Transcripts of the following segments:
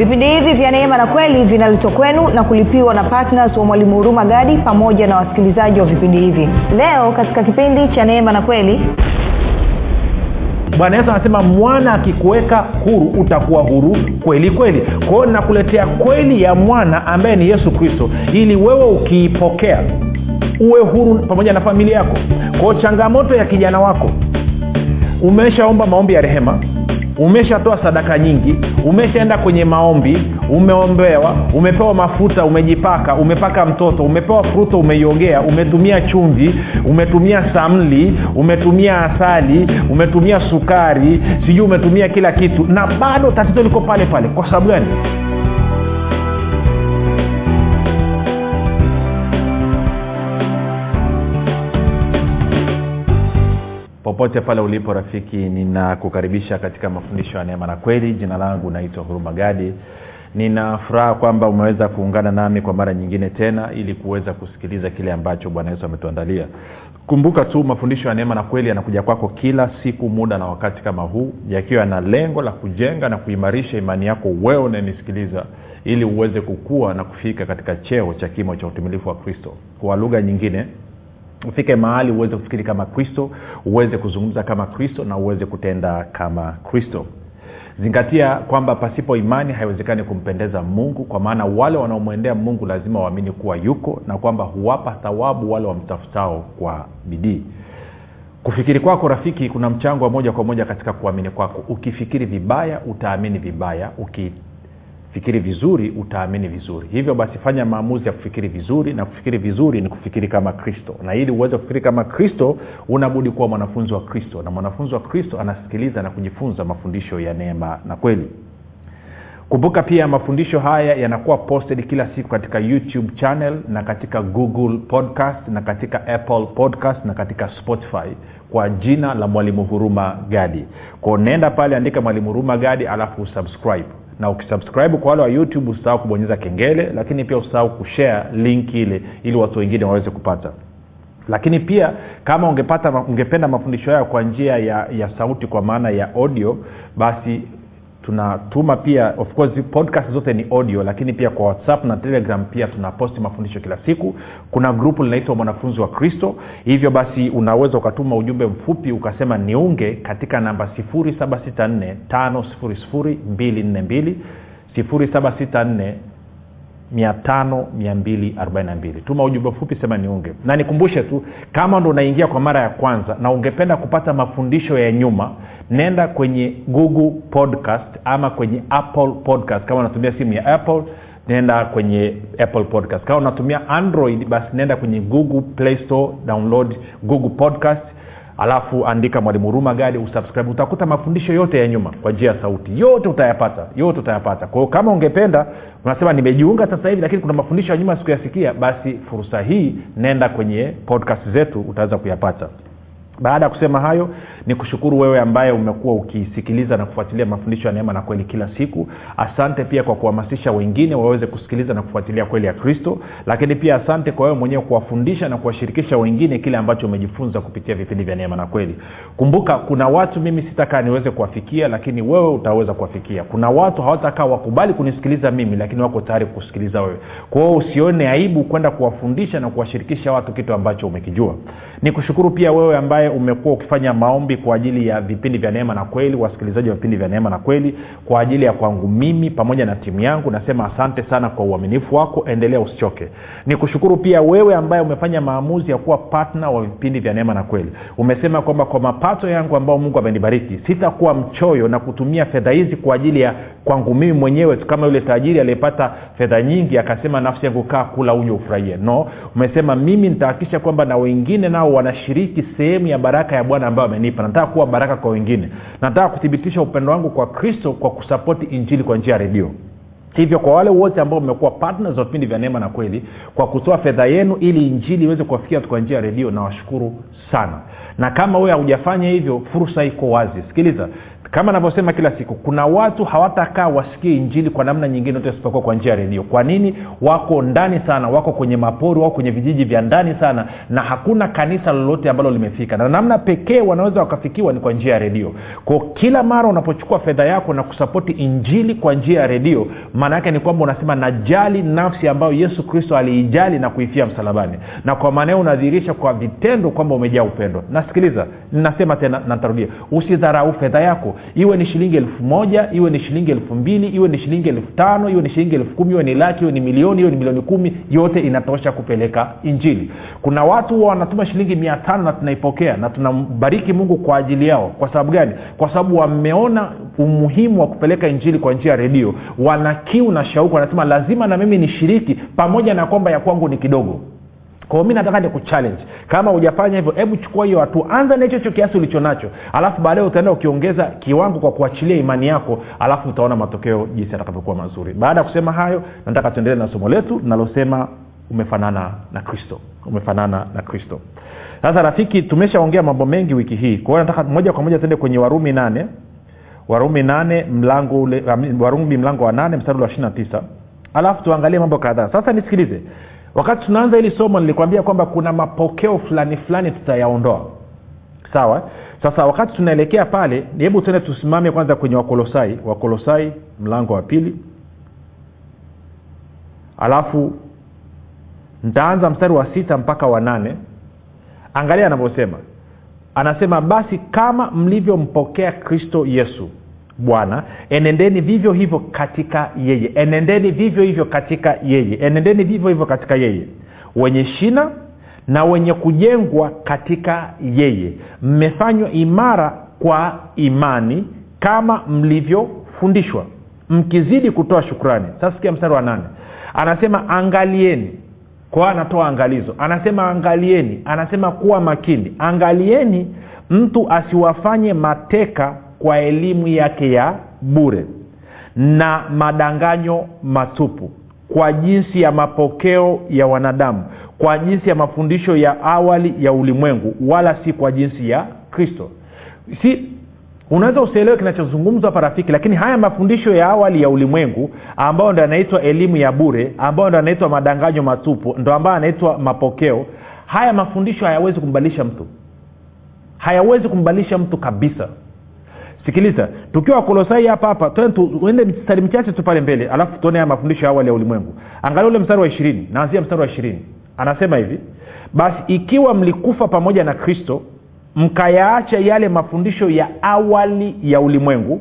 vipindi hivi vya neema na kweli vinaletwa kwenu na kulipiwa na ptns wa mwalimu huruma gadi pamoja na wasikilizaji wa vipindi hivi. Leo katika kipindi cha neema na kweli bwana yesu anasema mwana akikuweka huru utakuwa huru kweli kweli. Kwa nakuletea kweli ya mwana ambaye ni yesu kristo ili wewe ukiipokea uwe huru pamoja na familia yako. Kwao changamoto ya kijana wako umeshaomba maombi ya rehema umeshatoa sadaka nyingi umeshaenda kwenye maombi umeombewa umepewa mafuta umejipaka umepaka mtoto umepewa fruto umeiogea umetumia chumvi umetumia samli umetumia asali umetumia sukari sijui umetumia kila kitu. Na bado tatizo liko pale pale. Kwa sababu gani popote pale ulipo rafiki ninakukaribisha katika mafundisho ya neema na kweli. Jina langu naitwa huruma gadi. Nina furaha kwamba umeweza kuungana nami kwa mara nyingine tena ili kuweza kusikiliza kile ambacho bwana yesu ametuandalia. Kumbuka tu mafundisho ya neema na kweli yanakuja kwako kila siku muda na wakati kama huu yakiwa yana lengo la kujenga na kuimarisha imani yako wewe unayenisikiliza ili uweze kukua na kufika katika cheo cha kimo cha utumilifu wa kristo. Kwa lugha nyingine ufike mahali uweze kufikiri kama kristo uweze kuzungumza kama kristo na uweze kutenda kama kristo. Zingatia kwamba pasipo imani haiwezekani kumpendeza mungu kwa maana wale wanaomwendea mungu lazima waamini kuwa yuko na kwamba huwapa thawabu wale wamtafutao kwa bidii. Kufikiri kwako rafiki kuna mchango wa moja kwa moja katika kuamini kwako. Ukifikiri vibaya utaamini vibaya. Uki fikiri vizuri utaamini vizuri. Hivyo basi fanya maamuzi ya kufikiri vizuri na kufikiri vizuri ni kufikiri kama kristo. Na ili uweze kufikiri kama kristo unabudi kuwa mwanafunzi wa kristo. Na mwanafunzi wa kristo anasikiliza na kujifunza mafundisho ya neema na kweli. Kumbuka pia mafundisho haya yanakuwa posted kila siku katika youtube channel na katika google podcast na katika apple podcast na katika spotify kwa jina la mwalimu huruma gadi. Kwao nenda pale andika mwalimu huruma gadi alafu subscribe na ukisubscribe kwa wale wa youtube usisahau kubonyeza kengele lakini pia usisahau kushare link ile ili watu wengine waweze kupata. Lakini pia kama ungepata ungependa mafundisho hayo kwa njia ya, ya sauti kwa maana ya audio basi tunatuma pia of course podcast zote ni audio lakini pia kwa whatsapp na telegram pia tunaposti mafundisho kila siku. Kuna grupu linaitwa mwanafunzi wa kristo. Hivyo basi unaweza ukatuma ujumbe mfupi ukasema niunge katika namba 764 764 5242 tuma ujumbe mfupi sema niunge. Na nikumbushe tu kama ndo unaingia kwa mara ya kwanza na ungependa kupata mafundisho ya nyuma nenda kwenye google podcast ama kwenye apple podcast. Kama unatumia simu ya apple nenda kwenye apple podcast. Kama unatumia android basi nenda kwenye google play store download google podcast. Alafu andika mwalimu huruma gadi usubscribe. Utakuta mafundisho yote ya nyuma kwa njia ya sauti. Yote utayapata yote utayapata. Kwao kama ungependa unasema nimejiunga sasa hivi lakini kuna mafundisho ya nyuma sikuyasikia basi fursa hii nenda kwenye podcast zetu utaweza kuyapata baada ya kusema hayo ni kushukuru wewe ambaye umekuwa ukisikiliza na kufuatilia mafundisho ya neema na kweli kila siku. Asante pia kwa kuhamasisha wengine waweze kusikiliza na kufuatilia kweli ya kristo. Lakini pia asante kwa wewe mwenyewe kuwafundisha na kuwashirikisha wengine kile ambacho umejifunza kupitia vipindi vya neema na kweli. Kumbuka kuna watu mimi sitakaa niweze kuwafikia lakini wewe utaweza kuwafikia. Kuna watu hawatakaa wakubali kunisikiliza mimi lakini wako tayari kusikiliza wewe. Kwao usione aibu kwenda kuwafundisha na kuwashirikisha watu kitu ambacho umekijua. Ni kushukuru pia wewe ambaye umekuwa ukifanya maombi kwa ajili ya vipindi vya neema na kweli wasikilizaji wa vipindi vya neema na kweli kwa ajili ya kwangu mimi pamoja na timu yangu nasema asante sana kwa uaminifu wako endelea usichoke. Nikushukuru pia wewe ambaye umefanya maamuzi ya kuwa patna wa vipindi vya neema na kweli. Umesema kwamba kwa mapato yangu ambao mungu amenibariki sitakuwa mchoyo na kutumia fedha hizi kwa ajili ya kwangu mimi mwenyewe kama yule tajiri aliyepata fedha nyingi akasema nafsi yangu kaa kula unywe ufurahie. No. Umesema mimi nitahakikisha kwamba na wengine nao wanashiriki sehemu ya baraka ya bwana ambayo amenipa. Nataka kuwa baraka kwa wengine. Nataka kuthibitisha upendo wangu kwa kristo kwa kusapoti injili kwa njia ya redio. Hivyo kwa wale wote ambao mmekuwa partners wa vipindi vya neema na kweli kwa kutoa fedha yenu ili injili iweze kuwafikia kwa njia ya redio nawashukuru sana. Na kama wewe haujafanya hivyo fursa iko wazi. Sikiliza kama anavyosema kila siku kuna watu hawatakaa wasikie injili kwa namna nyingine isipokuwa kwa njia ya redio. Kwa nini? Wako ndani sana wako kwenye mapori wako kwenye vijiji vya ndani sana na hakuna kanisa lolote ambalo limefika. Na namna pekee wanaweza wakafikiwa ni kwa njia ya redio. Ko kila mara unapochukua fedha yako na kusapoti injili kwa njia ya redio maana yake ni kwamba unasema najali nafsi ambayo yesu kristo aliijali na kuifia msalabani. Na kwa maanao unadhihirisha kwa vitendo kwamba umejaa upendo. Nasikiliza ninasema tena natarudia usidharau fedha yako iwe ni shilingi elfu moja iwe ni shilingi elfu mbili iwe ni shilingi elfu tano iwe ni shilingi elfu kumi iwe ni laki iwe ni milioni iwe ni milioni kumi yote inatosha kupeleka injili. Kuna watu huwa wanatuma shilingi mia tano na tunaipokea na tunambariki mungu kwa ajili yao. Kwa sababu gani? Kwa sababu wameona umuhimu wa kupeleka injili kwa njia ya redio. Wana kiu na shauku wanasema lazima na mimi nishiriki pamoja na kwamba ya kwangu ni kidogo kwao mi nataka nikuchallenge kama hujafanya hivyo hebu chukua hiyo hatua. Anza na hicho hicho kiasi ulicho nacho. Alafu baadaye utaenda ukiongeza kiwango kwa kuachilia imani yako. Alafu utaona matokeo jinsi atakavyokuwa mazuri. Baada ya kusema hayo nataka tuendelee na somo letu linalosema umefanana na kristo. Umefanana na kristo. Sasa rafiki tumeshaongea mambo mengi wiki hii. Kwa hiyo nataka moja kwa moja tuende kwenye warumi nane. Warumi nane mlango ule warumi mlango wa nane mstari wa ishiri na tisa. Alafu tuangalie mambo kadhaa. Sasa nisikilize wakati tunaanza hili somo nilikwambia kwamba kuna mapokeo fulani fulani tutayaondoa. Sawa? Sasa wakati tunaelekea pale hebu tuende tusimame kwanza kwenye wakolosai. Wakolosai mlango wa pili. Alafu ntaanza mstari wa sita mpaka wa nane. Angalia anavyosema. Anasema basi kama mlivyompokea kristo yesu bwana enendeni vivyo hivyo katika yeye. Enendeni vivyo hivyo katika yeye. Enendeni vivyo hivyo katika yeye. Wenye shina na wenye kujengwa katika yeye. Mmefanywa imara kwa imani kama mlivyofundishwa. Mkizidi kutoa shukrani. Sasa sikia mstari wa nane. Anasema angalieni. Kwa anatoa angalizo. Anasema angalieni. Anasema kuwa makini. Angalieni mtu asiwafanye mateka kwa elimu yake ya bure na madanganyo matupu kwa jinsi ya mapokeo ya wanadamu kwa jinsi ya mafundisho ya awali ya ulimwengu wala si kwa jinsi ya kristo. Si unaweza usielewe kinachozungumzwa hapa rafiki lakini haya mafundisho ya awali ya ulimwengu ambayo ndo yanaitwa elimu ya bure ambayo ndo yanaitwa madanganyo matupu ndo ambayo yanaitwa mapokeo haya mafundisho hayawezi kumbadilisha mtu. Hayawezi kumbadilisha mtu kabisa sikiliza tukiwa wakolosai hapa hapa tuende mstari mchache tu pale mbele alafu tuone haya mafundisho ya awali ya ulimwengu. Angalia ule mstari wa ishirini naanzia mstari wa ishirini. Anasema hivi basi ikiwa mlikufa pamoja na kristo mkayaacha yale mafundisho ya awali ya ulimwengu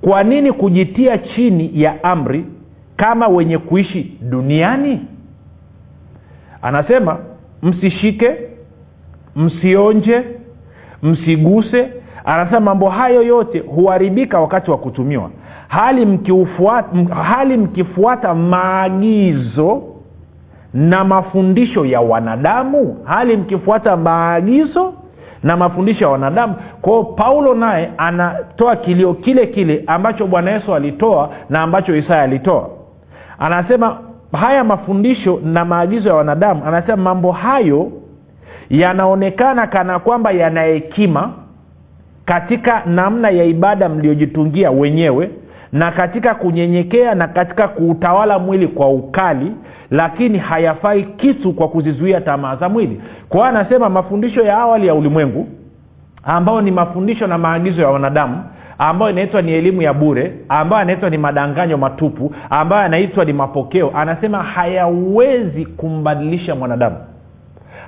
kwa nini kujitia chini ya amri kama wenye kuishi duniani? Anasema msishike msionje msiguse anasema mambo hayo yote huharibika wakati wa kutumiwa. Hali hali mkifuata maagizo na mafundisho ya wanadamu hali mkifuata maagizo na mafundisho ya wanadamu kwao paulo naye anatoa kilio kile kile ambacho bwana yesu alitoa na ambacho isaya alitoa. Anasema haya mafundisho na maagizo ya wanadamu anasema mambo hayo yanaonekana kana kwamba yana hekima katika namna ya ibada mliojitungia wenyewe na katika kunyenyekea na katika kuutawala mwili kwa ukali lakini hayafai kitu kwa kuzizuia tamaa za mwili. Kwa hiyo anasema mafundisho ya awali ya ulimwengu ambayo ni mafundisho na maagizo ya wanadamu ambayo inaitwa ni elimu ya bure ambayo anaitwa ni madanganyo matupu ambayo anaitwa ni mapokeo anasema hayawezi kumbadilisha mwanadamu.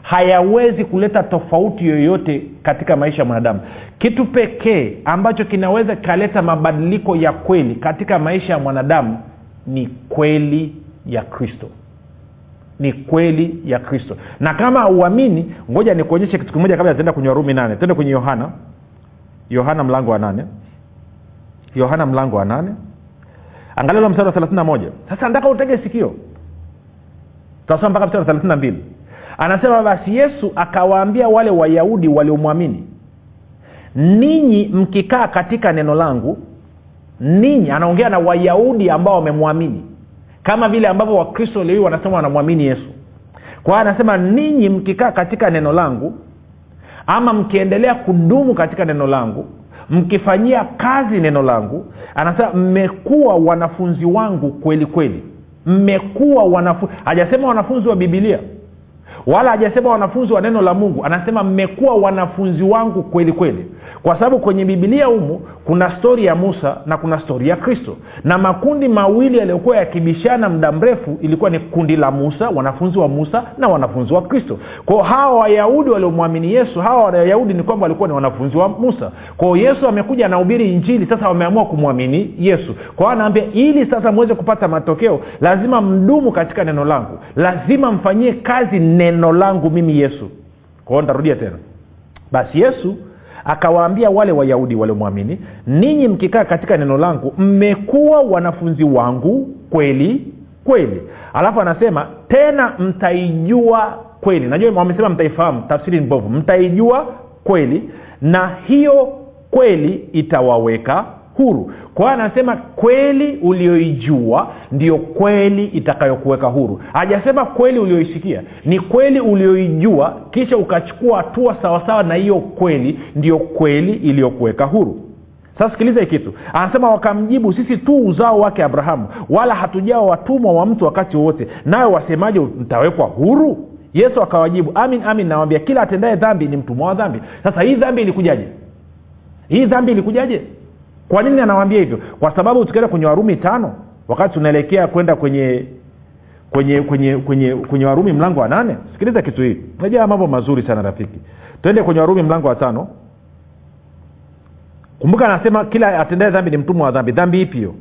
Hayawezi kuleta tofauti yoyote katika maisha ya mwanadamu kitu pekee ambacho kinaweza kikaleta mabadiliko ya kweli katika maisha ya mwanadamu ni kweli ya kristo. Ni kweli ya kristo. Na kama hauamini ngoja nikuonyeshe kitu kimoja kabla taenda kwenye warumi nane. Tende kwenye yohana. Yohana mlango wa nane. Yohana mlango wa nane. Angalilo mstari wa thelathini na moja. Sasa nataka utege sikio. Tutasoma mpaka mstari wa thelathini na mbili. Anasema basi yesu akawaambia wale wayahudi waliomwamini ninyi mkikaa katika neno langu ninyi anaongea na wayahudi ambao wamemwamini kama vile ambavyo wakristo leo wanasema wanamwamini yesu. Kwa hiyo anasema ninyi mkikaa katika neno langu ama mkiendelea kudumu katika neno langu mkifanyia kazi neno langu anasema mmekuwa wanafunzi wangu kweli kweli. Mmekuwa wanafunzi hajasema wanafunzi wa bibilia wala hajasema wanafunzi wa neno la mungu. Anasema mmekuwa wanafunzi wangu kweli kweli. Kwa sababu kwenye bibilia humu kuna stori ya musa na kuna stori ya kristo. Na makundi mawili yaliyokuwa yakibishana muda mrefu ilikuwa ni kundi la musa wanafunzi wa musa na wanafunzi wa kristo. Kwao hawa wayahudi waliomwamini yesu hawa wayahudi ni kwamba walikuwa ni wanafunzi wa musa. Kwao yesu amekuja anahubiri injili sasa wameamua kumwamini yesu. Kwao anaambia ili sasa mweze kupata matokeo lazima mdumu katika neno langu. Lazima mfanyie kazi neno langu mimi yesu. Kwao ntarudia tena. Basi yesu akawaambia wale wayahudi waliomwamini ninyi mkikaa katika neno langu mmekuwa wanafunzi wangu kweli kweli. Alafu anasema tena mtaijua kweli. Najua wamesema mtaifahamu tafsiri mbovu. Mtaijua kweli na hiyo kweli itawaweka huru. Kwa anasema kweli ulioijua ndio kweli itakayokuweka huru. Hajasema kweli ulioisikia. Ni kweli ulioijua kisha ukachukua hatua sawasawa na hiyo kweli ndio kweli iliyokuweka huru. Sasa sikiliza kitu. Anasema wakamjibu sisi tu uzao wake abrahamu wala hatujawa watumwa wa mtu wakati wowote. Nayo wasemaje mtawekwa huru? Yesu akawajibu amin amin nawambia kila atendaye dhambi ni mtumwa wa dhambi. Sasa hii dhambi ilikujaje? Hii dhambi ilikujaje kwa nini anawambia hivyo? Kwa sababu tukienda kwenye warumi tano wakati tunaelekea kwenda kwenye kwenye kwenye kwenye kwenye warumi mlango wa nane. Sikiliza kitu hii najaa mambo mazuri sana rafiki. Twende kwenye warumi mlango wa tano. Kumbuka anasema kila atendae dhambi ni mtumwa wa dhambi. Dhambi ipi hiyo?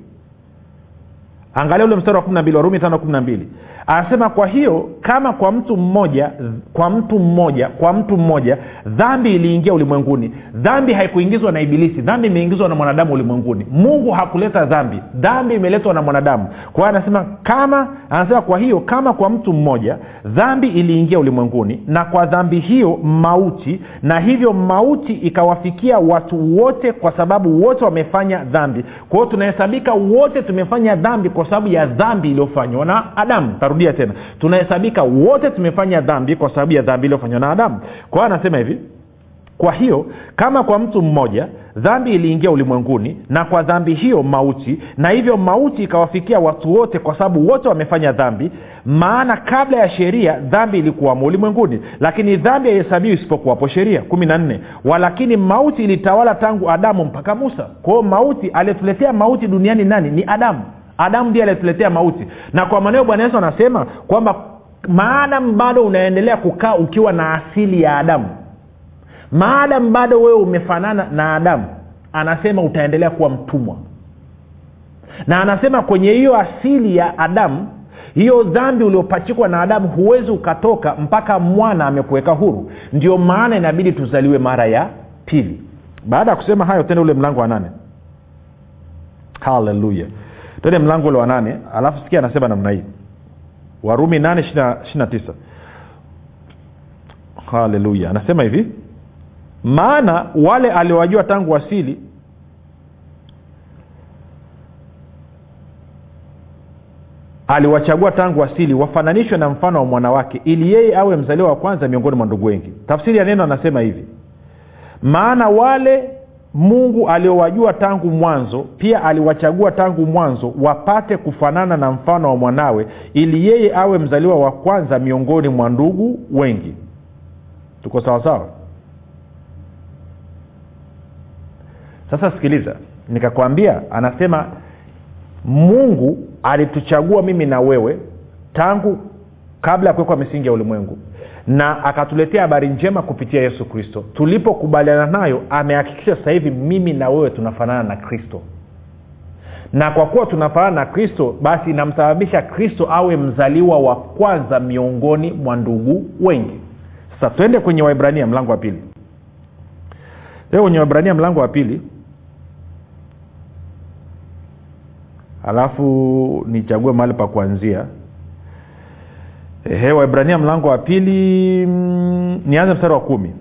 Angalia ule mstari wa kumi na mbili warumi tano kumi na mbili anasema kwa hiyo kama kwa mtu mmoja kwa mtu mmoja kwa mtu mmoja dhambi iliingia ulimwenguni. Dhambi haikuingizwa na ibilisi dhambi imeingizwa na mwanadamu ulimwenguni. Mungu hakuleta dhambi dhambi imeletwa na mwanadamu. Kwa hiyo anasema kama anasema kwa hiyo kama kwa mtu mmoja dhambi iliingia ulimwenguni na kwa dhambi hiyo mauti na hivyo mauti ikawafikia watu wote kwa sababu wote wamefanya dhambi. Kwa hiyo tunahesabika wote tumefanya dhambi kwa sababu ya dhambi iliyofanywa na adamu tarudia tena. Tunahesabika wote tumefanya dhambi kwa sababu ya dhambi iliyofanywa na adamu. Kwa hiyo anasema hivi kwa hiyo kama kwa mtu mmoja dhambi iliingia ulimwenguni na kwa dhambi hiyo mauti na hivyo mauti ikawafikia watu wote kwa sababu wote wamefanya dhambi maana kabla ya sheria dhambi ilikuwamo ulimwenguni. Lakini dhambi haihesabiwi isipokuwapo sheria. Kumi na nne walakini mauti ilitawala tangu adamu mpaka musa. Kwao mauti aliyetuletea mauti duniani nani? Ni adamu adamu ndiye aliyetuletea mauti. Na kwa maneo bwana yesu anasema kwamba maadamu bado unaendelea kukaa ukiwa na asili ya adamu maadamu bado wewe umefanana na adamu anasema utaendelea kuwa mtumwa. Na anasema kwenye hiyo asili ya adamu hiyo dhambi uliopachikwa na adamu huwezi ukatoka mpaka mwana amekuweka huru. Ndio maana inabidi tuzaliwe mara ya pili. Baada ya kusema hayo tende ule mlango wa nane. Haleluya tende mlango ule wa nane alafu sikia anasema namna hii. Warumi nane ishirina tisa. Haleluya. Anasema hivi maana wale aliowajua tangu asili aliwachagua tangu asili wafananishwe na mfano wa mwanawake ili yeye awe mzaliwa wa kwanza miongoni mwa ndugu wengi. Tafsiri ya neno anasema hivi maana wale mungu aliowajua tangu mwanzo pia aliwachagua tangu mwanzo wapate kufanana na mfano wa mwanawe ili yeye awe mzaliwa wa kwanza miongoni mwa ndugu wengi. Tuko sawasawa sasa sikiliza nikakwambia anasema mungu alituchagua mimi na wewe tangu kabla ya kuwekwa misingi ya ulimwengu na akatuletea habari njema kupitia yesu kristo. Tulipokubaliana nayo amehakikisha sasa hivi mimi na wewe tunafanana na kristo. Na kwa kuwa tunafanana na kristo basi inamsababisha kristo awe mzaliwa wa kwanza miongoni mwa ndugu wengi. Sasa twende kwenye waibrania mlango wa pili. Leo kwenye waibrania mlango wa pili. Alafu nichague mahali pa kuanzia Ehe, waibrania mlango wa pili mm, nianze mstari wa kumi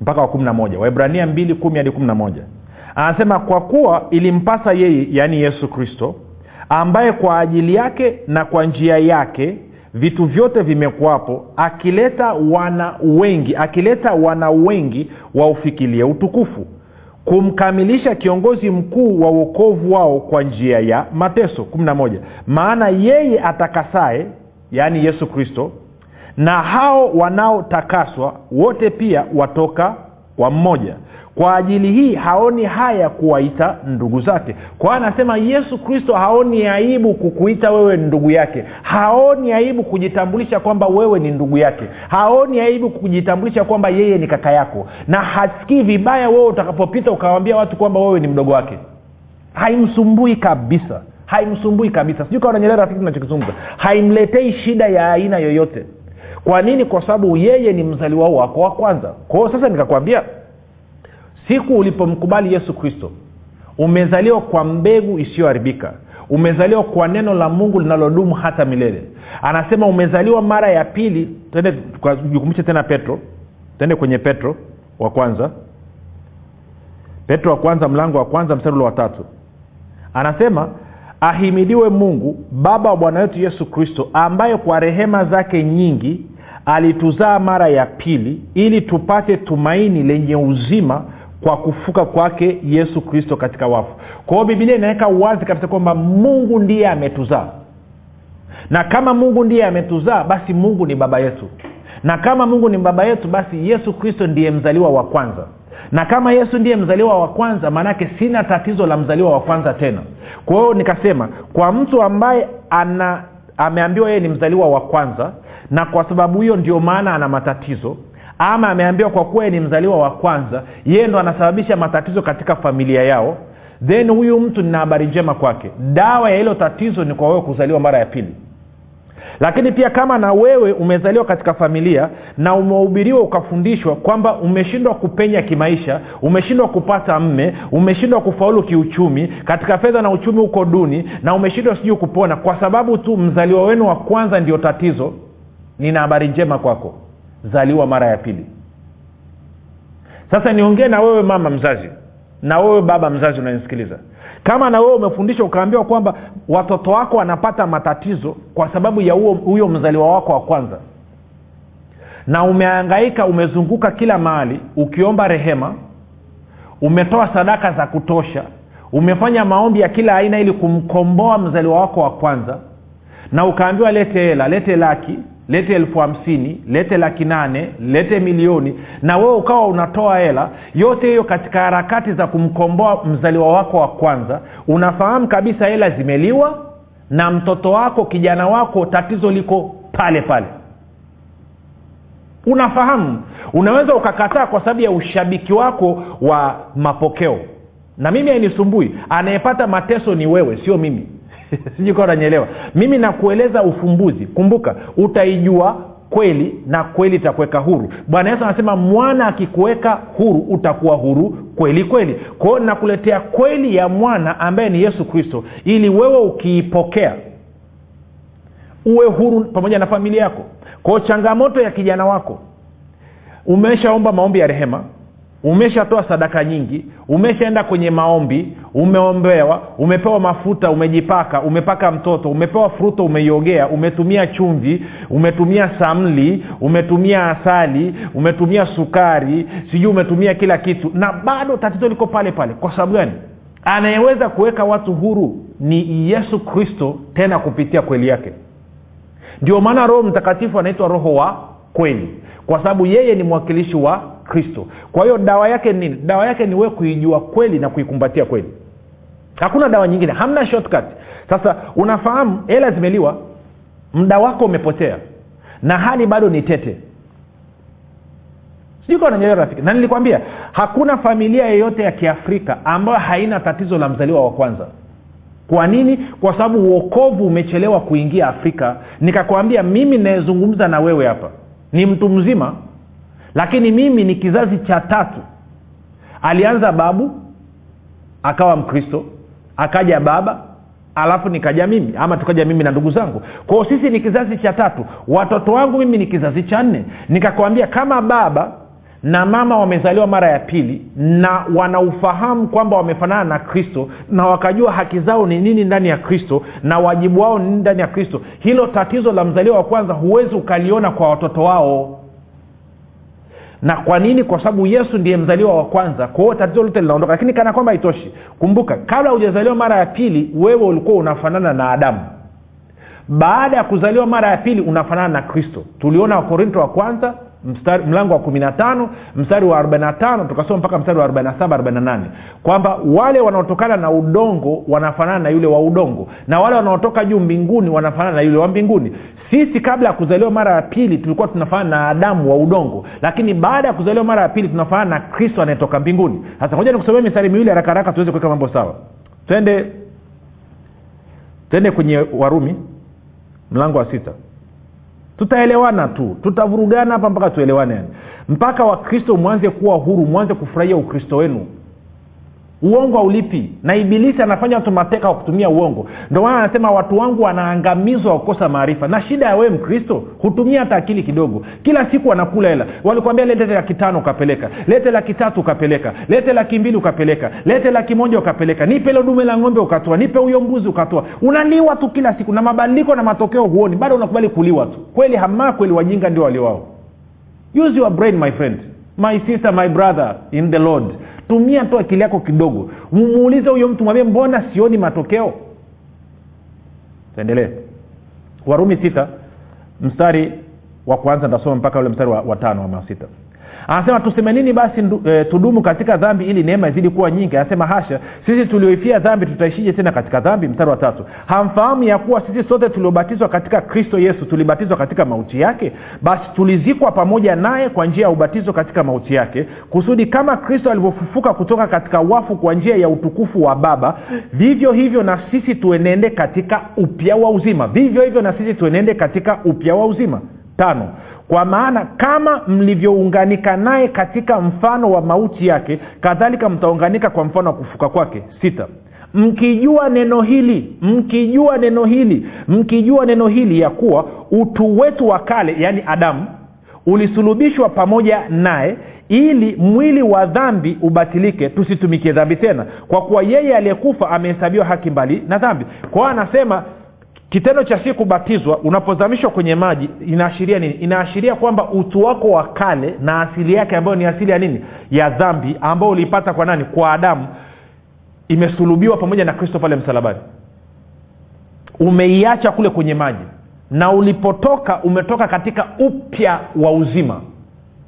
mpaka wa kumi na moja. Waibrania mbili kumi hadi kumi na moja. Anasema kwa kuwa ilimpasa yeye yaani yesu kristo ambaye kwa ajili yake na kwa njia yake vitu vyote vimekuwapo akileta wana wengi akileta wana wengi waufikilie utukufu kumkamilisha kiongozi mkuu wa uokovu wao kwa njia ya mateso. 11 maana yeye atakasaye yaani yesu kristo na hao wanaotakaswa wote pia watoka kwa mmoja. Kwa ajili hii haoni haya kuwaita ndugu zake. Kwa anasema yesu kristo haoni aibu kukuita wewe ndugu yake. Haoni aibu kujitambulisha kwamba wewe ni ndugu yake. Haoni aibu kujitambulisha kwamba yeye ni kaka yako. Na hasikii vibaya wewe utakapopita ukawambia watu kwamba wewe ni mdogo wake. Haimsumbui kabisa haimsumbui kabisa. Sijui kawa nanyelea rafiki tunachokizungumza haimletei shida ya aina yoyote. Kwa nini? Kwa sababu yeye ni mzaliwa wako wa kwanza. Kwao sasa nikakwambia siku ulipomkubali yesu kristo umezaliwa kwa mbegu isiyoharibika. Umezaliwa kwa neno la mungu linalodumu hata milele. Anasema umezaliwa mara ya pili. Tende jukumbushe tena petro. Tende kwenye petro wa kwanza. Petro wa kwanza mlango wa kwanza mstari ule wa tatu. Anasema ahimidiwe mungu baba wa bwana wetu yesu kristo ambaye kwa rehema zake nyingi alituzaa mara ya pili ili tupate tumaini lenye uzima kwa kufuka kwake yesu kristo katika wafu. Kwa hiyo bibilia inaweka wazi kabisa kwamba mungu ndiye ametuzaa. Na kama mungu ndiye ametuzaa basi mungu ni baba yetu. Na kama mungu ni baba yetu basi yesu kristo ndiye mzaliwa wa kwanza na kama yesu ndiye mzaliwa wa kwanza maanake sina tatizo la mzaliwa wa kwanza tena. Kwa hiyo nikasema kwa mtu ambaye ana ameambiwa yeye ni mzaliwa wa kwanza na kwa sababu hiyo ndio maana ana matatizo ama ameambiwa kwa kuwa ni mzaliwa wa kwanza yeye ndo anasababisha matatizo katika familia yao then huyu mtu nina habari njema kwake. Dawa ya hilo tatizo ni kwa wewe kuzaliwa mara ya pili lakini pia kama na wewe umezaliwa katika familia na umehubiriwa ukafundishwa kwamba umeshindwa kupenya kimaisha umeshindwa kupata mme umeshindwa kufaulu kiuchumi katika fedha na uchumi huko duni na umeshindwa sijui kupona kwa sababu tu mzaliwa wenu wa kwanza ndio tatizo nina habari njema kwako. Zaliwa mara ya pili. Sasa niongee na wewe mama mzazi na wewe baba mzazi unanisikiliza kama na wewe umefundishwa ukaambiwa kwamba watoto wako wanapata matatizo kwa sababu ya huyo mzaliwa wako wa kwanza. Na umeangaika umezunguka kila mahali ukiomba rehema umetoa sadaka za kutosha umefanya maombi ya kila aina ili kumkomboa mzaliwa wako wa kwanza na ukaambiwa lete hela lete laki lete elfu hamsini lete laki nane lete milioni. Na wewe ukawa unatoa hela yote hiyo katika harakati za kumkomboa mzaliwa wako wa kwanza unafahamu kabisa hela zimeliwa na mtoto wako kijana wako tatizo liko pale pale. Unafahamu? Unaweza ukakataa kwa sababu ya ushabiki wako wa mapokeo. Na mimi ainisumbui anayepata mateso ni wewe sio mimi sijukawa unanyeelewa mimi nakueleza ufumbuzi. Kumbuka utaijua kweli na kweli itakuweka huru. Bwana yesu anasema mwana akikuweka huru utakuwa huru kweli kweli. Kwao nakuletea kweli ya mwana ambaye ni yesu kristo ili wewe ukiipokea uwe huru pamoja na familia yako. Kwao changamoto ya kijana wako umeshaomba maombi ya rehema umeshatoa sadaka nyingi umeshaenda kwenye maombi umeombewa umepewa mafuta umejipaka umepaka mtoto umepewa fruto umeiogea umetumia chumvi umetumia samli umetumia asali umetumia sukari sijui umetumia kila kitu. Na bado tatizo liko pale pale. Kwa sababu gani? Anayeweza kuweka watu huru ni yesu kristo tena kupitia kweli yake. Ndio maana roho mtakatifu anaitwa roho wa kweli. Kwa sababu yeye ni mwakilishi wa kristo. Kwa hiyo dawa yake nini dawa yake ni wewe kuijua kweli na kuikumbatia kweli. Hakuna dawa nyingine hamna shortcut. Sasa unafahamu hela zimeliwa muda wako umepotea na hali bado ni tete. Sijukananyelewa rafiki. Na nilikwambia hakuna familia yeyote ya kiafrika ambayo haina tatizo la mzaliwa wa kwanza. Kwa nini? Kwa sababu uokovu umechelewa kuingia afrika. Nikakwambia mimi nayezungumza na wewe hapa. Ni mtu mzima lakini mimi ni kizazi cha tatu. Alianza babu akawa mkristo akaja baba alafu nikaja mimi ama tukaja mimi na ndugu zangu. Kwao sisi ni kizazi cha tatu. Watoto wangu mimi ni kizazi cha nne. Nikakwambia kama baba na mama wamezaliwa mara ya pili na wanaufahamu kwamba wamefanana na kristo na wakajua haki zao ni nini ndani ya kristo na wajibu wao ni nini ndani ya kristo hilo tatizo la mzaliwa wa kwanza huwezi ukaliona kwa watoto wao na kwa nini? Kwa sababu yesu ndiye mzaliwa wa kwanza. Kwa tatizo lote linaondoka. Lakini kana kwamba haitoshi kumbuka kabla hujazaliwa mara ya pili wewe ulikuwa unafanana na adamu. Baada ya kuzaliwa mara ya pili unafanana na kristo. Tuliona wakorinto wa kwanza mstari, mlango wa kumi na tano mstari wa arobaini na tano tukasoma mpaka mstari wa arobaini na saba arobaini na nane. Kwamba wale wanaotokana na udongo wanafanana na yule wa udongo na wale wanaotoka juu mbinguni wanafanana na yule wa mbinguni. Sisi kabla ya kuzaliwa mara ya pili tulikuwa tunafanana na adamu wa udongo lakini baada ya kuzaliwa mara ya pili tunafanana na kristo anayetoka mbinguni. Sasa moja nikusomea mistari miwili haraka haraka tuweze kuweka mambo sawa. Twende twende kwenye warumi mlango wa sita tutaelewana tu. Tutavurugana hapa mpaka tuelewane. Yani mpaka wakristo mwanze kuwa huru mwanze kufurahia ukristo wenu uongo haulipi. Na ibilisi anafanya watu mateka wa kutumia uongo. Ndio maana anasema watu wangu wanaangamizwa wakukosa maarifa. Na shida ya wewe mkristo hutumia hata akili kidogo. Kila siku wanakula hela. Walikwambia lete laki tano ukapeleka. Lete laki tatu ukapeleka. Lete laki mbili ukapeleka. Lete laki moja ukapeleka. Nipe lo dume la ng'ombe ukatoa. Nipe huyo mbuzi ukatoa. Unaliwa tu kila siku. Na mabadiliko na matokeo huoni. Bado unakubali kuliwa tu. Kweli hamaa kweli wajinga ndio waliwao use your brain my friend. My sister my brother in the lord tumia tu akili yako kidogo. Mumuulize huyo mtu mwambie mbona sioni matokeo? Tuendelee. Warumi sita mstari wa kwanza ntasoma mpaka ule mstari wa, wa tano ama sita anasema tuseme nini basi ndu, e, tudumu katika dhambi ili neema izidi kuwa nyingi? Anasema hasha sisi tulioifia dhambi tutaishije tena katika dhambi? Mstari wa tatu. Hamfahamu ya kuwa sisi sote tuliobatizwa katika kristo yesu tulibatizwa katika mauti yake? Basi tulizikwa pamoja naye kwa njia ya ubatizo katika mauti yake kusudi kama kristo alivyofufuka kutoka katika wafu kwa njia ya utukufu wa baba vivyo hivyo na sisi tuenende katika upya wa uzima. Vivyo hivyo na sisi tuenende katika upya wa uzima. Tano kwa maana kama mlivyounganika naye katika mfano wa mauti yake kadhalika mtaunganika kwa mfano wa kufuka kwake. Sita. Mkijua neno hili mkijua neno hili mkijua neno hili ya kuwa utu wetu wa kale yaani adamu ulisulubishwa pamoja naye ili mwili wa dhambi ubatilike tusitumikie dhambi tena. Kwa kuwa yeye aliyekufa amehesabiwa haki mbali na dhambi. Kwao anasema kitendo cha si kubatizwa unapozamishwa kwenye maji inaashiria nini? Inaashiria kwamba utu wako wa kale na asili yake ambayo ni asili ya nini? Ya dhambi ambayo uliipata kwa nani? Kwa adamu. Imesulubiwa pamoja na kristo pale msalabani. Umeiacha kule kwenye maji. Na ulipotoka umetoka katika upya wa uzima.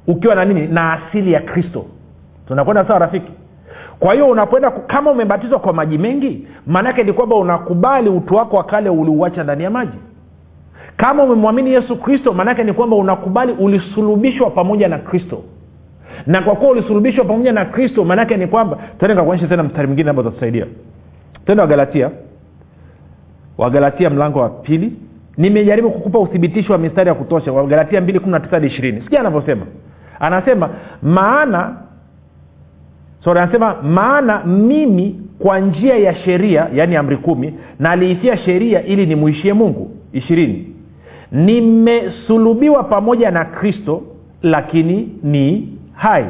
Ukiwa na nini? Na asili ya kristo. Tunakwenda sawa rafiki kwa hiyo unapoenda kama umebatizwa kwa maji mengi maanaake ni kwamba unakubali utu wako wa kale uliuacha ndani ya maji. Kama umemwamini yesu kristo maanaake ni kwamba unakubali ulisulubishwa pamoja na kristo. Na kwa kuwa ulisulubishwa pamoja na kristo maanaake ni kwamba tende tena mstari mwingine ambao utatusaidia. Tende wagalatia. Wagalatia mlango wa pili. Nimejaribu kukupa uthibitisho wa mistari ya kutosha. Wagalatia mbili kumi na tisa hadi ishirini. Sikia anavyosema. Anasema maana sorry anasema maana mimi kwa njia ya sheria yaani amri kumi naliitia sheria ili nimuishie mungu. Ishirini. Nimesulubiwa pamoja na kristo lakini ni hai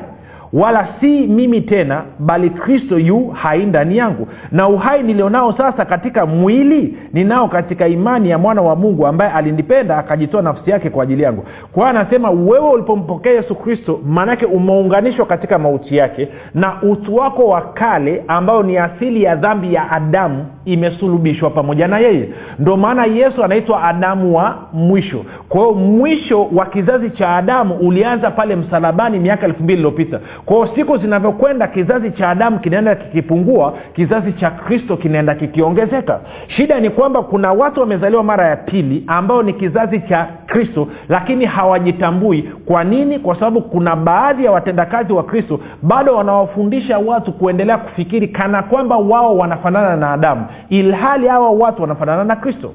wala si mimi tena bali kristo yu hai ndani yangu. Na uhai nilionao sasa katika mwili ninao katika imani ya mwana wa mungu ambaye alinipenda akajitoa nafsi yake kwa ajili yangu. Kwa anasema wewe ulipompokea yesu kristo maanake umeunganishwa katika mauti yake na utu wako wa kale ambao ni asili ya dhambi ya adamu imesulubishwa pamoja na yeye. Ndo maana yesu anaitwa adamu wa mwisho. Kwa hiyo mwisho wa kizazi cha adamu ulianza pale msalabani miaka elfu mbili iliyopita kwao siku zinavyokwenda kizazi cha adamu kinaenda kikipungua kizazi cha kristo kinaenda kikiongezeka. Shida ni kwamba kuna watu wamezaliwa mara ya pili ambao ni kizazi cha kristo lakini hawajitambui. Kwa nini? Kwa sababu kuna baadhi ya watendakazi wa kristo bado wanawafundisha watu kuendelea kufikiri kana kwamba wao wanafanana na adamu ilhali hawa watu wanafanana na kristo.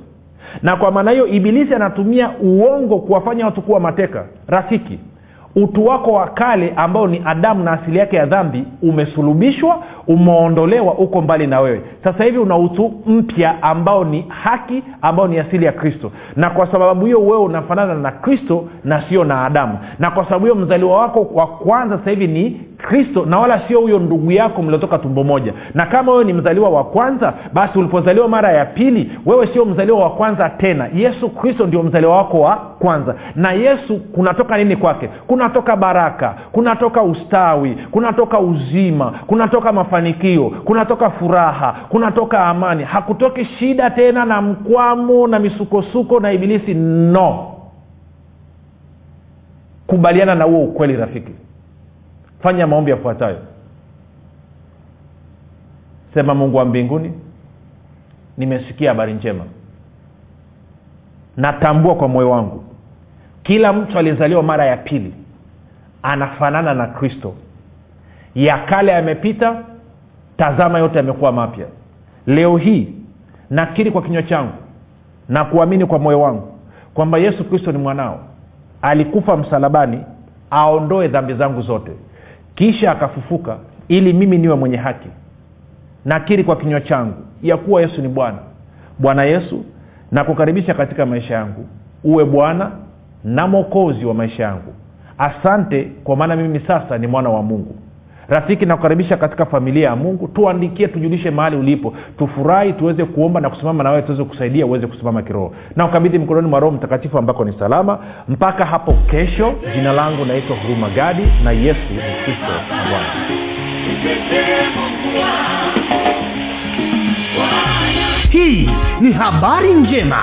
Na kwa maana hiyo ibilisi anatumia uongo kuwafanya watu kuwa mateka rafiki utu wako wa kale ambao ni adamu na asili yake ya dhambi umesulubishwa umeondolewa uko mbali na wewe. Sasa hivi una utu mpya ambao ni haki ambao ni asili ya kristo. Na kwa sababu hiyo wewe unafanana na kristo na sio na adamu. Na kwa sababu hiyo mzaliwa wako wa kwanza sasa hivi ni kristo na wala sio huyo ndugu yako mliotoka tumbo moja. Na kama wewe ni mzaliwa wa kwanza basi ulipozaliwa mara ya pili wewe sio mzaliwa wa kwanza tena. Yesu kristo ndio mzaliwa wako wa kwanza. Na yesu kunatoka nini kwake? Kunatoka baraka kunatoka ustawi kunatoka uzima kunatoka mafanikio kunatoka furaha kunatoka amani. Hakutoki shida tena na mkwamo na misukosuko na ibilisi no. Kubaliana na huo ukweli rafiki. Fanya maombi yafuatayo. Sema mungu wa mbinguni nimesikia habari njema. Natambua kwa moyo wangu kila mtu aliyezaliwa mara ya pili anafanana na kristo. Ya kale yamepita tazama yote yamekuwa mapya. Leo hii nakiri kwa kinywa changu na kuamini kwa moyo wangu kwamba yesu kristo ni mwanao. Alikufa msalabani aondoe dhambi zangu zote. Kisha akafufuka ili mimi niwe mwenye haki. Nakiri kwa kinywa changu ya kuwa yesu ni bwana. Bwana yesu nakukaribisha katika maisha yangu. Uwe bwana na mwokozi wa maisha yangu. Asante kwa maana mimi sasa ni mwana wa mungu rafiki nakukaribisha katika familia ya mungu. Tuandikie tujulishe mahali ulipo. Tufurahi tuweze kuomba na kusimama na wewe tuweze kusaidia uweze kusimama kiroho. Na ukabidhi mkononi mwa roho mtakatifu ambako ni salama. Mpaka hapo kesho jina langu naitwa huruma gadi na yesu ni kristo bwana. Hii ni habari njema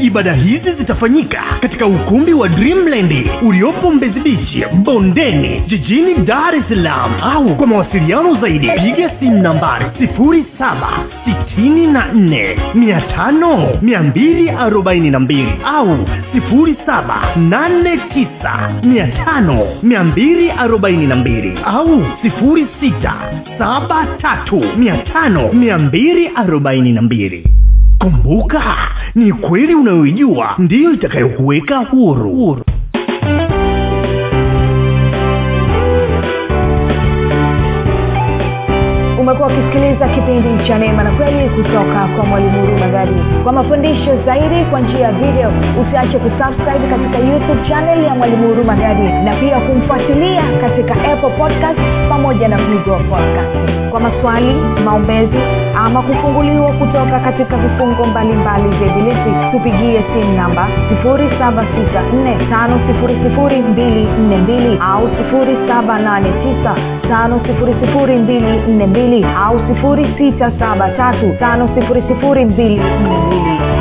ibada hizi zitafanyika katika ukumbi wa dreamland uliopo mbezi bichi bondeni jijini dar es salaam. Au kwa mawasiliano zaidi piga simu nambari 7645242 au 7895242 au 6735242 kumbuka ni kweli unayoijua ndiyo itakayokuweka huru, ukisikiliza kipindi cha neema na kweli kutoka kwa mwalimu huru gadi kwa mafundisho zaidi kwa njia ya video usiache kusubscribe katika youtube channel ya mwalimu huru gadi na pia kumfuatilia katika apple podcast pamoja na google podcast. Kwa maswali maombezi ama kufunguliwa kutoka katika vifungo mbalimbali vya ibilisi tupigie simu namba 7645242 au 7895242 au 6735242